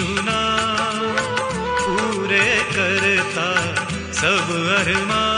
नाम पूरे करता सब अरमान।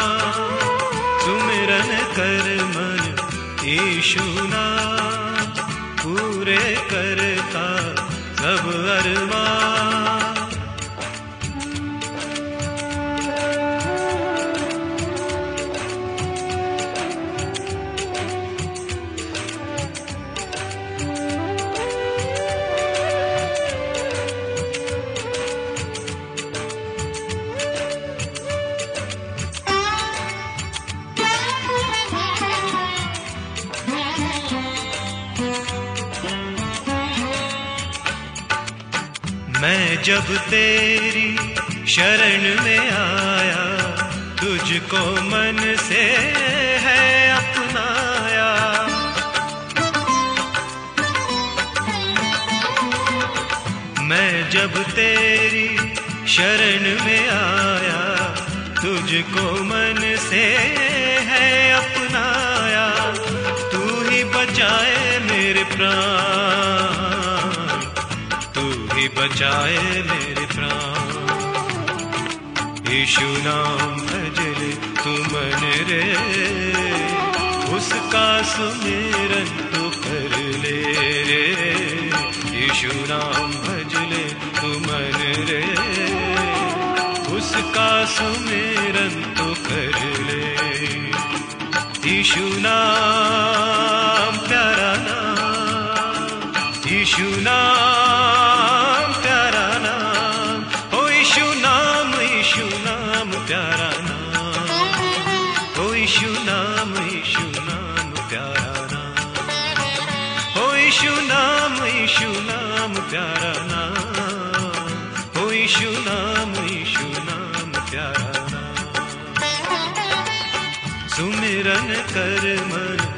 जब तेरी शरण में आया, तुझको मन से है अपनाया। मैं जब तेरी शरण में आया, तुझको मन से है अपनाया। तू ही बचाए मेरे प्राण। बचाए मेरे प्राण। यीशु नाम भजल तू मन रे। उसका सुमेरन तो कर ले रे। यीशु नाम भजले तू मन रे। उसका सुमेरन तो कर ले। यीशु नाम प्यारा नाम। यीशु नाम यीशु नाम प्यारा नाम। ओ यीशु नाम यीशु नाम प्यारा नाम। ओ यीशु नाम यीशु नाम प्यारा नाम। ओ यीशु नाम यीशु नाम प्यारा नाम। सुमिरन कर मन,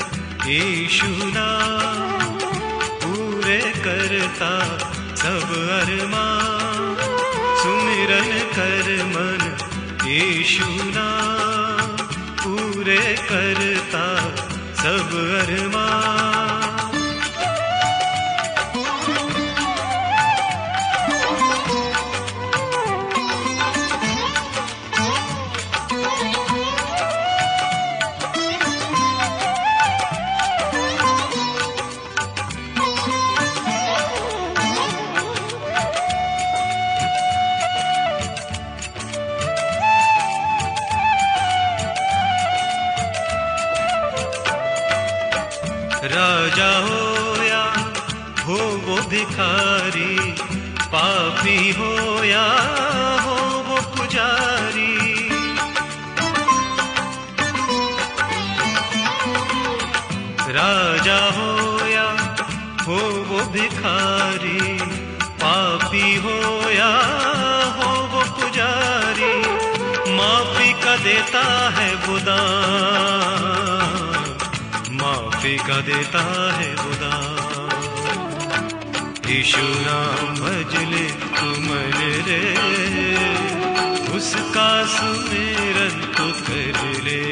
यीशु नाम यीशु पूरे करता सब अरमान। देता है बुदा माफ़ी का देता है बुदा यीशु नाम भजले तुमन रे। उसका सुमेरन तो कर ले।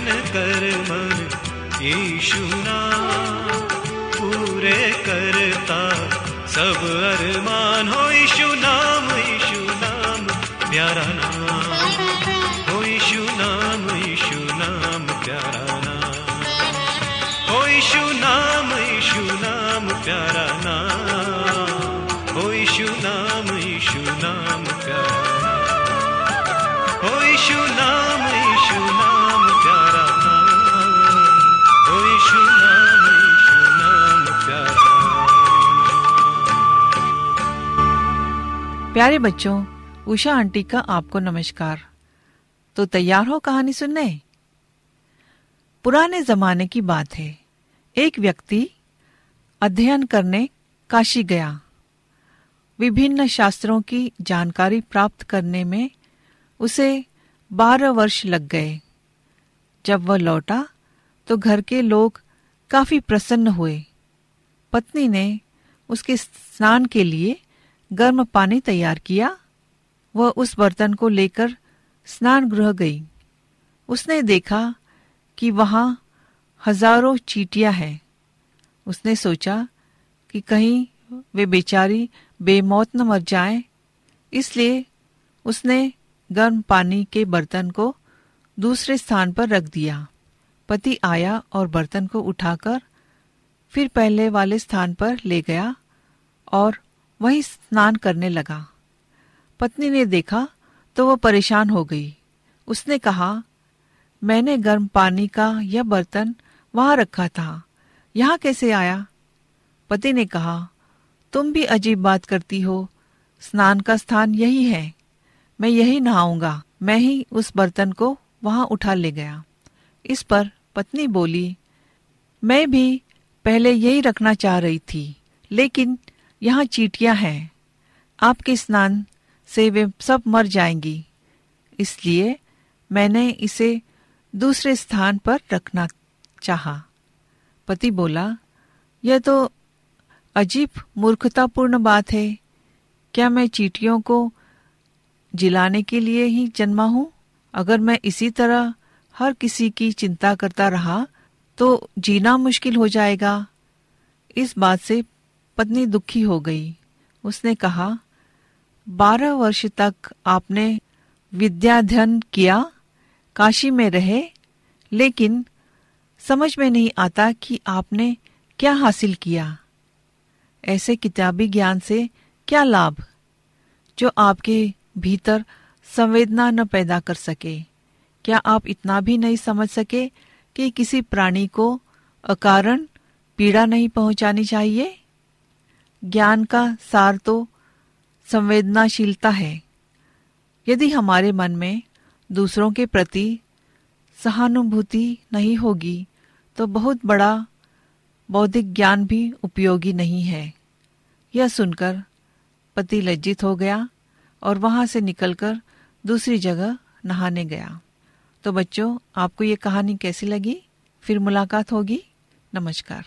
सुमिरन कर मन यीशु नाम पूरे करता सब प्यारे बच्चों, उषा आंटी का आपको नमस्कार। तो तैयार हो कहानी सुनने? पुराने जमाने की बात है। एक व्यक्ति अध्ययन करने काशी गया। विभिन्न शास्त्रों की जानकारी प्राप्त करने में उसे बारह वर्ष लग गए। जब वह लौटा तो घर के लोग काफ़ी प्रसन्न हुए। पत्नी ने उसके स्नान के लिए गर्म पानी तैयार किया। वह उस बर्तन को लेकर स्नान गृह गई। उसने देखा कि वहाँ हज़ारों चीटियाँ हैं। उसने सोचा कि कहीं वे बेचारी बेमौत न मर जाएँ, इसलिए उसने गर्म पानी के बर्तन को दूसरे स्थान पर रख दिया। पति आया और बर्तन को उठाकर फिर पहले वाले स्थान पर ले गया और वहीं स्नान करने लगा। पत्नी ने देखा तो वह परेशान हो गई। उसने कहा, मैंने गर्म पानी का यह बर्तन वहाँ रखा था। यहाँ कैसे आया? पति ने कहा, तुम भी अजीब बात करती हो। स्नान का स्थान यही है। मैं यही नहाऊँगा। मैं ही उस बर्तन को वहाँ उठा ले गया। इस पर पत्नी बोली, मैं भी पहले यही रखना चाह रही थी, लेकिन यहाँ चीटियाँ हैं। आपके स्नान से वे सब मर जाएँगी। इसलिए मैंने इसे दूसरे स्थान पर रखना चाहा। पति बोला, यह तो अजीब मूर्खतापूर्ण बात है। क्या मैं चीटियों को जिलाने के लिए ही जन्मा हूँ? अगर मैं इसी तरह हर किसी की चिंता करता रहा तो जीना मुश्किल हो जाएगा। इस बात से पत्नी दुखी हो गई। उसने कहा, बारह वर्ष तक आपने विद्याध्ययन किया, काशी में रहे, लेकिन समझ में नहीं आता कि आपने क्या हासिल किया। ऐसे किताबी ज्ञान से क्या लाभ, जो आपके भीतर संवेदना न पैदा कर सके? क्या आप इतना भी नहीं समझ सके कि किसी प्राणी को अकारण पीड़ा नहीं पहुंचानी चाहिए? ज्ञान का सार तो संवेदनाशीलता है। यदि हमारे मन में दूसरों के प्रति सहानुभूति नहीं होगी तो बहुत बड़ा बौद्धिक ज्ञान भी उपयोगी नहीं है। यह सुनकर पति लज्जित हो गया और वहाँ से निकलकर दूसरी जगह नहाने गया। तो बच्चों, आपको ये कहानी कैसी लगी? फिर मुलाकात होगी। नमस्कार।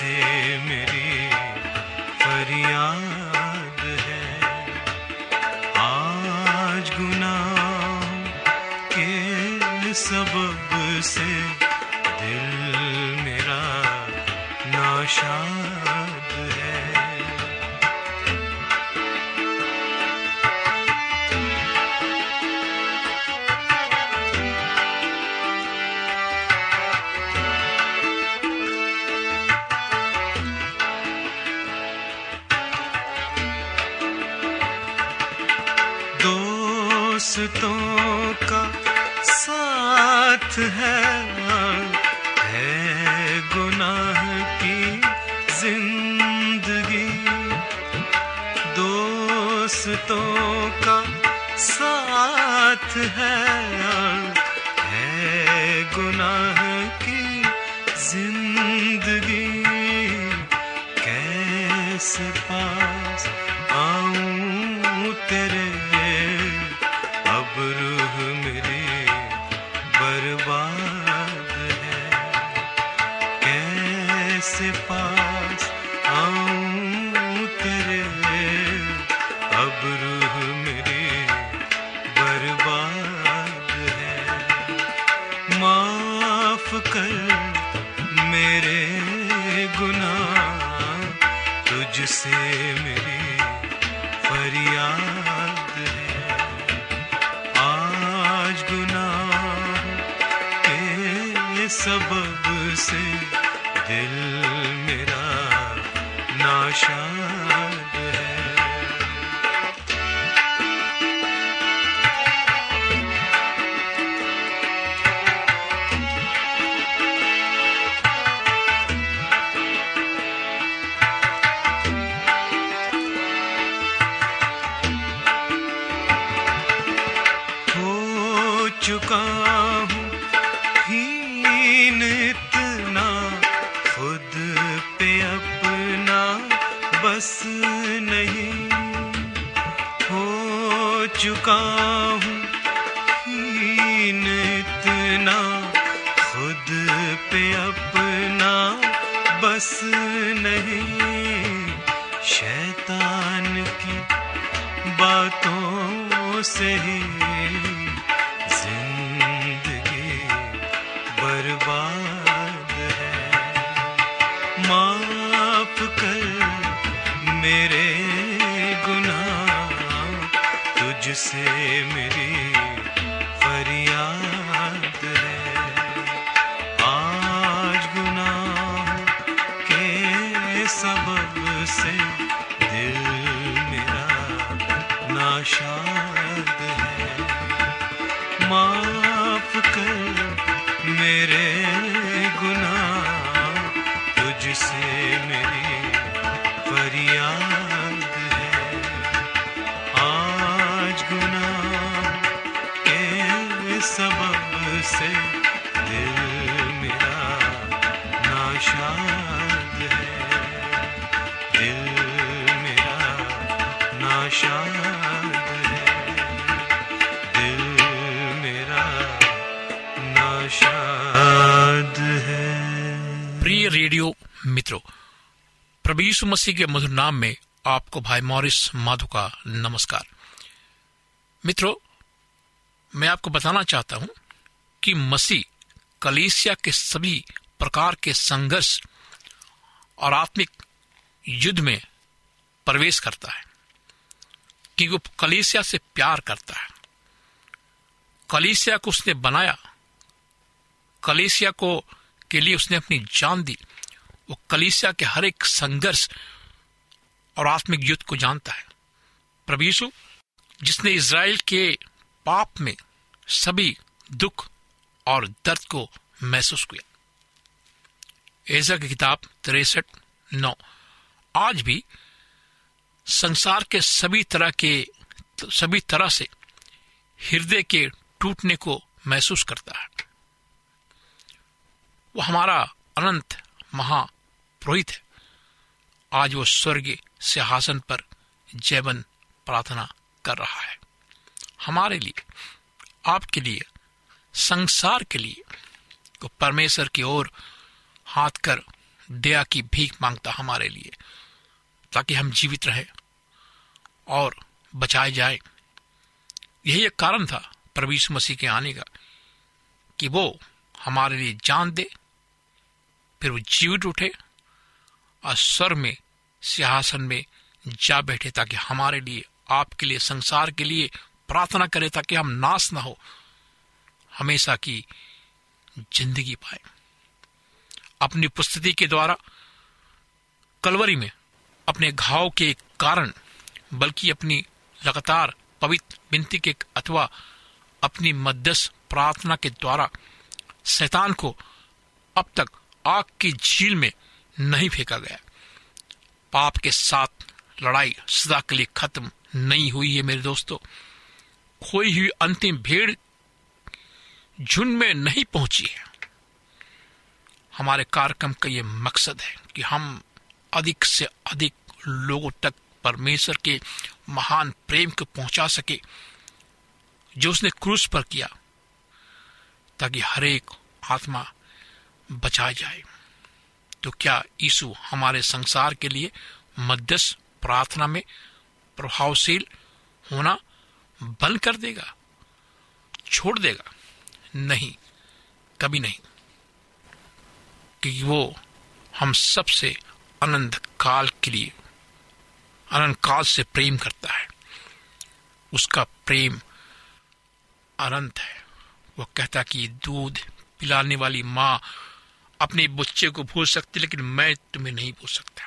से मेरे साथ है है गुनाह। आशा sevdim दिल मेरा है। प्रिय रेडियो मित्रों प्रभु मसीह के मधुर नाम में आपको भाई मॉरिस माधु का नमस्कार। मित्रों, मैं आपको बताना चाहता हूँ कि मसीह कलेसिया के सभी प्रकार के संघर्ष और आत्मिक युद्ध में प्रवेश करता है। कि वो कलीसिया से प्यार करता है। कलीसिया को उसने बनाया। कलीसिया को, के लिए उसने अपनी जान दी। वो कलीसिया के हर एक संघर्ष और आत्मिक युद्ध को जानता है। प्रभीसु जिसने इज़राइल के पाप में सभी दुख और दर्द को महसूस किया। ऐसा की किताब तिरसठ, नौ। आज भी संसार के सभी तरह के, सभी तरह से हृदय के टूटने को महसूस करता है। वो हमारा अनंत महापुरोहित है। आज वो स्वर्ग सिंहासन पर जैवन प्रार्थना कर रहा है। हमारे लिए, आपके लिए, संसार के लिए वो परमेश्वर की ओर हाथ कर दया की भीख माँगता हमारे लिए। ताकि हम जीवित रहे और बचाए जाए। यही एक कारण था प्रवीष मसीह के आने का, कि वो हमारे लिए जान दे, फिर वो जीवित उठे और स्वर में, सिंहासन में जा बैठे ताकि हमारे लिए, आपके लिए, संसार के लिए प्रार्थना करे ताकि हम नाश ना हो, हमेशा की ज़िंदगी पाए। अपनी उपस्थिति के द्वारा कलवरी में अपने घाव के कारण, बल्कि अपनी लगातार पवित्र विनती के अथवा अपनी मध्यस्थ प्रार्थना के द्वारा शैतान को अब तक आग की झील में नहीं फेंका गया। पाप के साथ लड़ाई सदा के लिए खत्म नहीं हुई है मेरे दोस्तों। खोई हुई अंतिम भीड़ झुंड में नहीं पहुँची है। हमारे कार्यक्रम का यह मकसद है कि हम अधिक से अधिक लोगों तक परमेश्वर के महान प्रेम को पहुँचा सके, जो उसने क्रूस पर किया, ताकि हर एक आत्मा बचाया जाए। तो क्या यीशु हमारे संसार के लिए मध्यस्थ प्रार्थना में प्रभावशील होना बंद कर देगा? छोड़ देगा? नहीं, कभी नहीं। कि वो हम सबसे अनंत काल के लिए अनंत काल से प्रेम करता है। उसका प्रेम अनंत है। वो कहता कि दूध पिलाने वाली माँ अपने बच्चे को भूल सकती लेकिन मैं तुम्हें नहीं भूल सकता।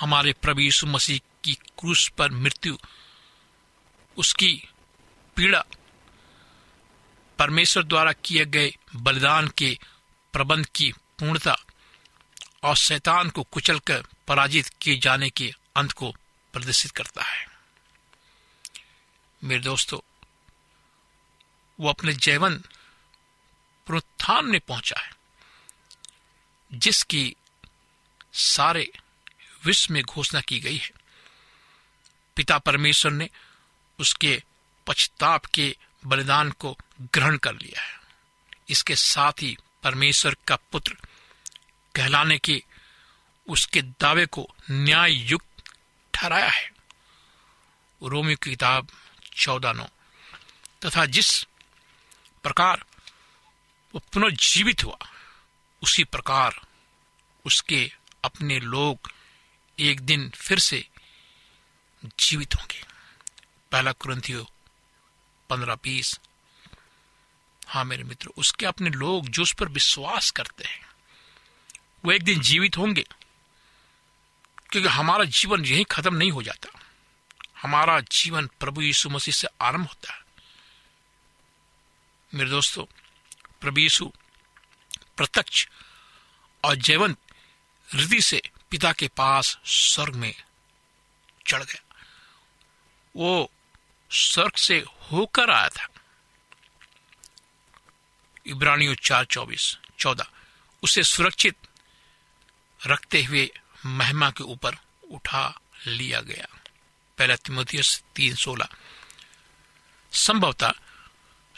हमारे प्रभु यीशु मसीह की क्रूस पर मृत्यु, उसकी पीड़ा परमेश्वर द्वारा किए गए बलिदान के प्रबंध की पूर्णता और शैतान को कुचलकर पराजित किए जाने के अंत को प्रदर्शित करता है। मेरे दोस्तों, वो अपने जैवन पुनरुत्थान में पहुँचा है, जिसकी सारे विश्व में घोषणा की गई है। पिता परमेश्वर ने उसके पछताप के बलिदान को ग्रहण कर लिया है। इसके साथ ही परमेश्वर का पुत्र कहलाने के उसके दावे को न्याय युक्त ठहराया है। रोमियो की किताब चौदह नौ। तथा जिस प्रकार वो पुनर्जीवित हुआ, उसी प्रकार उसके अपने लोग एक दिन फिर से जीवित होंगे। पहला क्रंथियो पंद्रह बीस। हाँ मेरे मित्र, उसके अपने लोग जो उस पर विश्वास करते हैं, वो एक दिन जीवित होंगे। क्योंकि हमारा जीवन यही खत्म नहीं हो जाता। हमारा जीवन प्रभु यीशु मसीह से आरंभ होता है। मेरे दोस्तों, प्रभु यीशु प्रत्यक्ष और जैवंत हृदय से पिता के पास स्वर्ग में चढ़ गया। वो स्वर्ग से होकर आया था। इब्रानियों चार चौबीस, चौदह, उसे सुरक्षित रखते हुए महिमा के ऊपर उठा लिया गया। पहला तिमोथियस तीन सोलह। संभवतः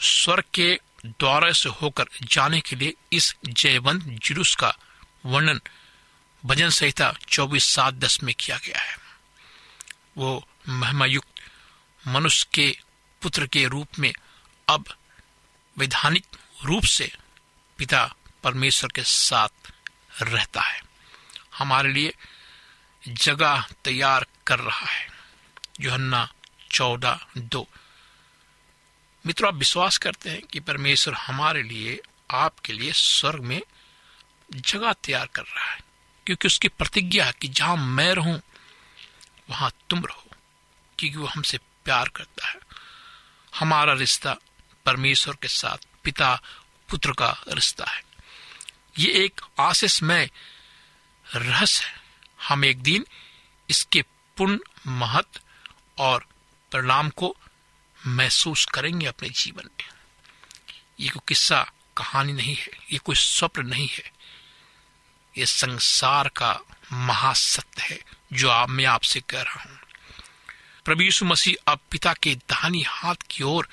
स्वर्ग के द्वारा से होकर जाने के लिए इस जयवंत जुलूस का वर्णन भजन संहिता चौबीस सात दस में किया गया है। वो महिमायुक्त मनुष्य के पुत्र के रूप में अब वैधानिक रूप से पिता परमेश्वर के साथ रहता है। हमारे लिए जगह तैयार कर रहा है। योहन्ना चौदह दो। मित्रों, आप विश्वास करते हैं कि परमेश्वर हमारे लिए, आपके लिए स्वर्ग में जगह तैयार कर रहा है, क्योंकि उसकी प्रतिज्ञा है कि जहाँ मैं रहूँ, वहाँ तुम रहो, क्योंकि वो हमसे प्यार करता है। हमारा रिश्ता परमेश्वर के साथ, पिता, पुत्र का रिश्ता है। ये एक आशीषमय रहस्य है। हम एक दिन इसके पूर्ण महत्व और परिणाम को महसूस करेंगे अपने जीवन में। ये कोई किस्सा, कहानी नहीं है। ये कोई स्वप्न नहीं है। ये संसार का महासत्य है, जो आप, मैं आपसे कह रहा हूँ। प्रभु यीशु मसीह अब पिता के दाहिनी हाथ की ओर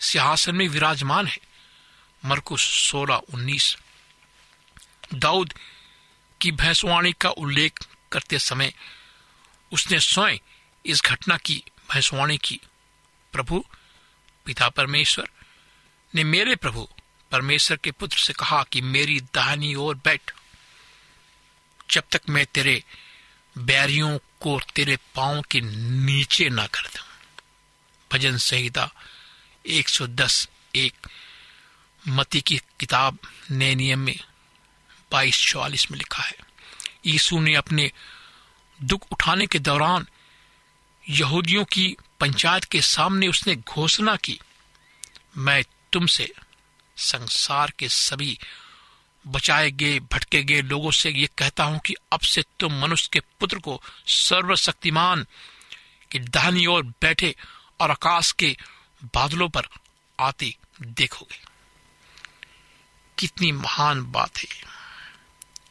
सिंहासन में विराजमान है। मरकुस सोलह उन्नीस। दाऊद की भैंसवाणी का उल्लेख करते समय उसने स्वयं इस घटना की भैंसवाणी की। प्रभु, पिता परमेश्वर, ने मेरे प्रभु परमेश्वर के पुत्र से कहा कि मेरी दाहिनी ओर बैठ। जब तक मैं तेरे बैरियों को तेरे पाँव के नीचे ना कर दूँ। भजन संहिता 110 एक मती की किताब नए नियम में बाईस चौवालीस में लिखा है। यीशु ने अपने दुख उठाने के दौरान यहूदियों की पंचायत के सामने उसने घोषणा की, मैं तुमसे संसार के सभी बचाए गए, भटके गए लोगों से ये कहता हूँ कि अब से तुम मनुष्य के पुत्र को सर्वशक्तिमान की दाहिनी ओर बैठे और आकाश के बादलों पर आते देखोगे। कितनी महान बात है।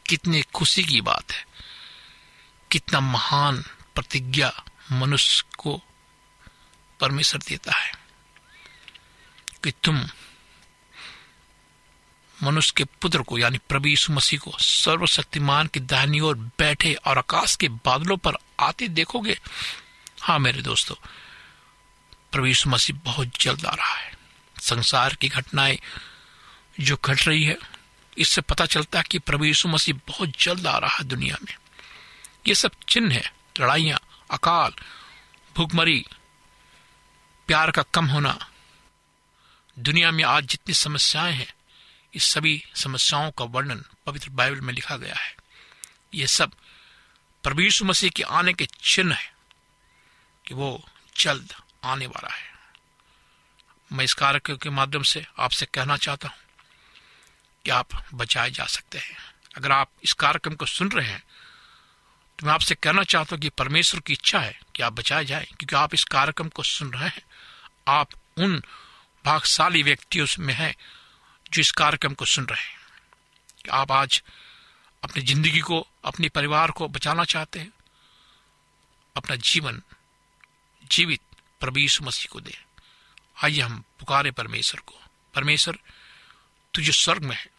कितनी खुशी की बात है। कितना महान प्रतिज्ञा मनुष्य को परमेश्वर देता है कि तुम मनुष्य के पुत्र को, यानी प्रभु यीशु मसीह को, सर्वशक्तिमान की दाहिनी ओर बैठे और आकाश के बादलों पर आते देखोगे। हाँ मेरे दोस्तों, प्रभु यीशु मसीह बहुत जल्द आ रहा है। संसार की घटनाएँ जो घट रही है इससे पता चलता है कि प्रभु यीशु मसीह बहुत जल्द आ रहा है दुनिया में। ये सब चिन्ह है, लड़ाइयाँ, अकाल, भूखमरी, प्यार का कम होना। दुनिया में आज जितनी समस्याएँ हैं, इस सभी समस्याओं का वर्णन पवित्र बाइबल में लिखा गया है। ये सब प्रभु यीशु मसीह के आने के चिन्ह है कि वो जल्द आने वाला है। मैं इस कार्यक्रम के माध्यम से आपसे कहना चाहता हूँ कि आप बचाए जा सकते हैं। अगर आप इस कार्यक्रम को सुन रहे हैं तो मैं आपसे कहना चाहता हूँ कि परमेश्वर की इच्छा है कि आप बचाए जाए, क्योंकि आप इस कार्यक्रम को सुन रहे हैं। आप उन भागशाली व्यक्तियों में हैं जो इस कार्यक्रम को सुन रहे हैं। कि आप आज अपनी ज़िंदगी को, अपने परिवार को बचाना चाहते हैं। अपना जीवन जीवित प्रभु यीशु मसीह को दे। आइए हम पुकारे परमेश्वर को। परमेश्वर तुझे स्वर्ग में है।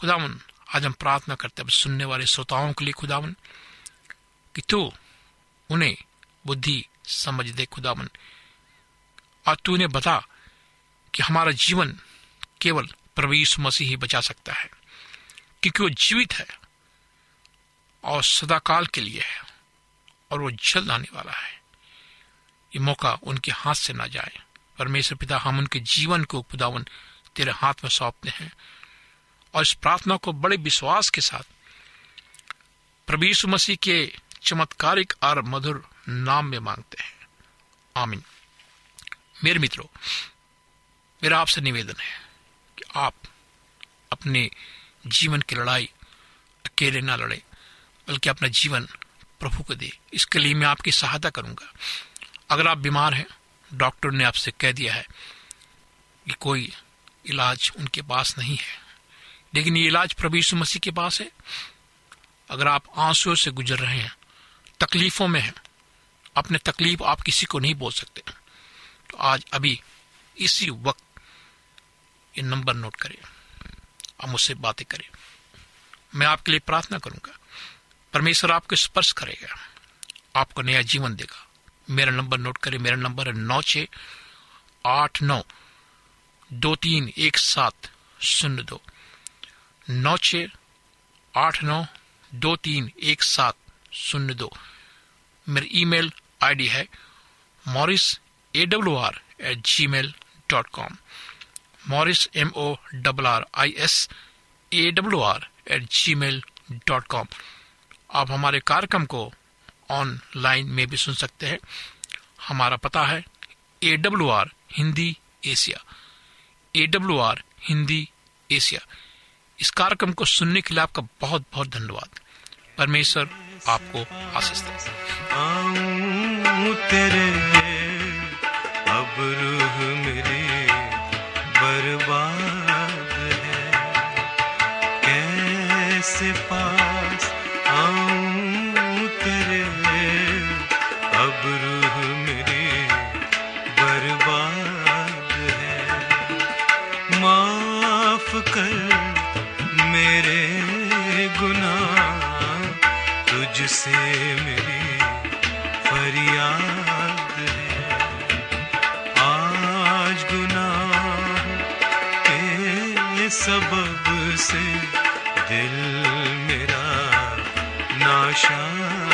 खुदावन, आज हम प्रार्थना करते हैं सुनने वाले श्रोताओं के लिए खुदावन, कि तू उन्हें बुद्धि समझ दे खुदावन। और तू उन्हें बता कि हमारा जीवन केवल प्रभु यीशु मसीह ही बचा सकता है, क्योंकि वो जीवित है और सदाकाल के लिए है और वो जल्द आने वाला है। ये मौका उनके हाथ से ना जाए। परमेश्वर पिता, हम उनके जीवन को खुदावन तेरे हाथ में सौंपते हैं। और इस प्रार्थना को बड़े विश्वास के साथ प्रभु मसीह के चमत्कारिक और मधुर नाम में मांगते हैं। आमीन। मेरे मित्रों, मेरा आपसे निवेदन है कि आप अपने जीवन की लड़ाई अकेले ना लड़े, बल्कि अपना जीवन प्रभु को दे। इसके लिए मैं आपकी सहायता करूँगा। अगर आप बीमार हैं, डॉक्टर ने आपसे कह दिया है कि कोई इलाज उनके पास नहीं है। लेकिन ये इलाज प्रभु मसीह के पास है। अगर आप आंसुओं से गुजर रहे हैं, तकलीफों में हैं, अपने तकलीफ़ आप किसी को नहीं बोल सकते। तो आज अभी इसी वक्त ये नंबर नोट करें। आप मुझसे बातें करें। मैं आपके लिए प्रार्थना करूँगा। परमेश्वर आपको स्पर्श करेगा। आपको नया जीवन देगा। मेरा नंबर नोट करें। मेरा नंबर है नौ छ आठ नौ। दो तीन एक सात शून्य दो। नौ छ आठ नौ दो तीन एक सात शून्य दो। मेरी ईमेल आईडी है Morris A W R at Gmail dot com Morris M O double R I S A W R at Gmail dot com आप हमारे कार्यक्रम को ऑनलाइन में भी सुन सकते हैं। हमारा पता है A W R Hindi Asia. A W R Hindi Asia इस कार्यक्रम को सुनने के लिए आपका बहुत बहुत धन्यवाद। परमेश्वर आपको आशीष दे। तेरे अब रूह बर्बाद है। कैसे पास तुझसे मेरी फरियाद है। आज गुनाह के सबब से दिल मेरा नाशाद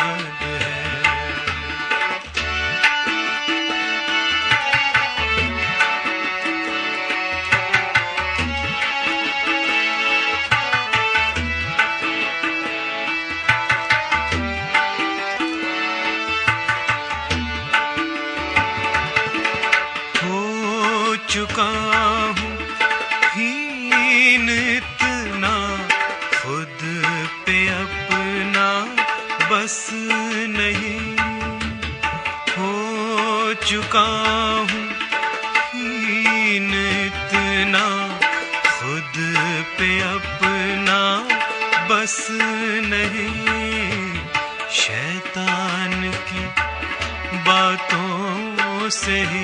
से ही